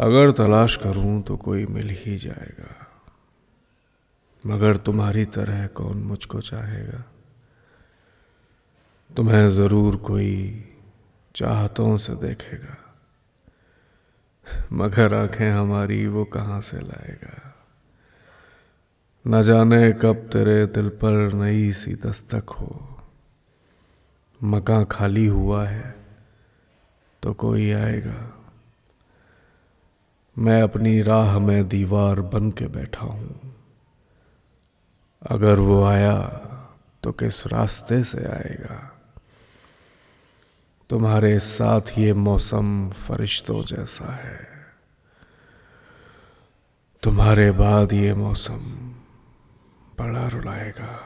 अगर तलाश करूँ तो कोई मिल ही जाएगा। मगर तुम्हारी तरह कौन मुझको चाहेगा? तुम्हें ज़रूर कोई चाहतों से देखेगा। मगर आँखें हमारी वो कहाँ से लाएगा? न जाने कब तेरे दिल पर नई सी दस्तक हो। मकान खाली हुआ है तो कोई आएगा। मैं अपनी राह में दीवार बन के बैठा हूँ। अगर वो आया तो किस रास्ते से आएगा? तुम्हारे साथ ये मौसम फरिश्तों जैसा है। तुम्हारे बाद ये मौसम बड़ा रुलाएगा।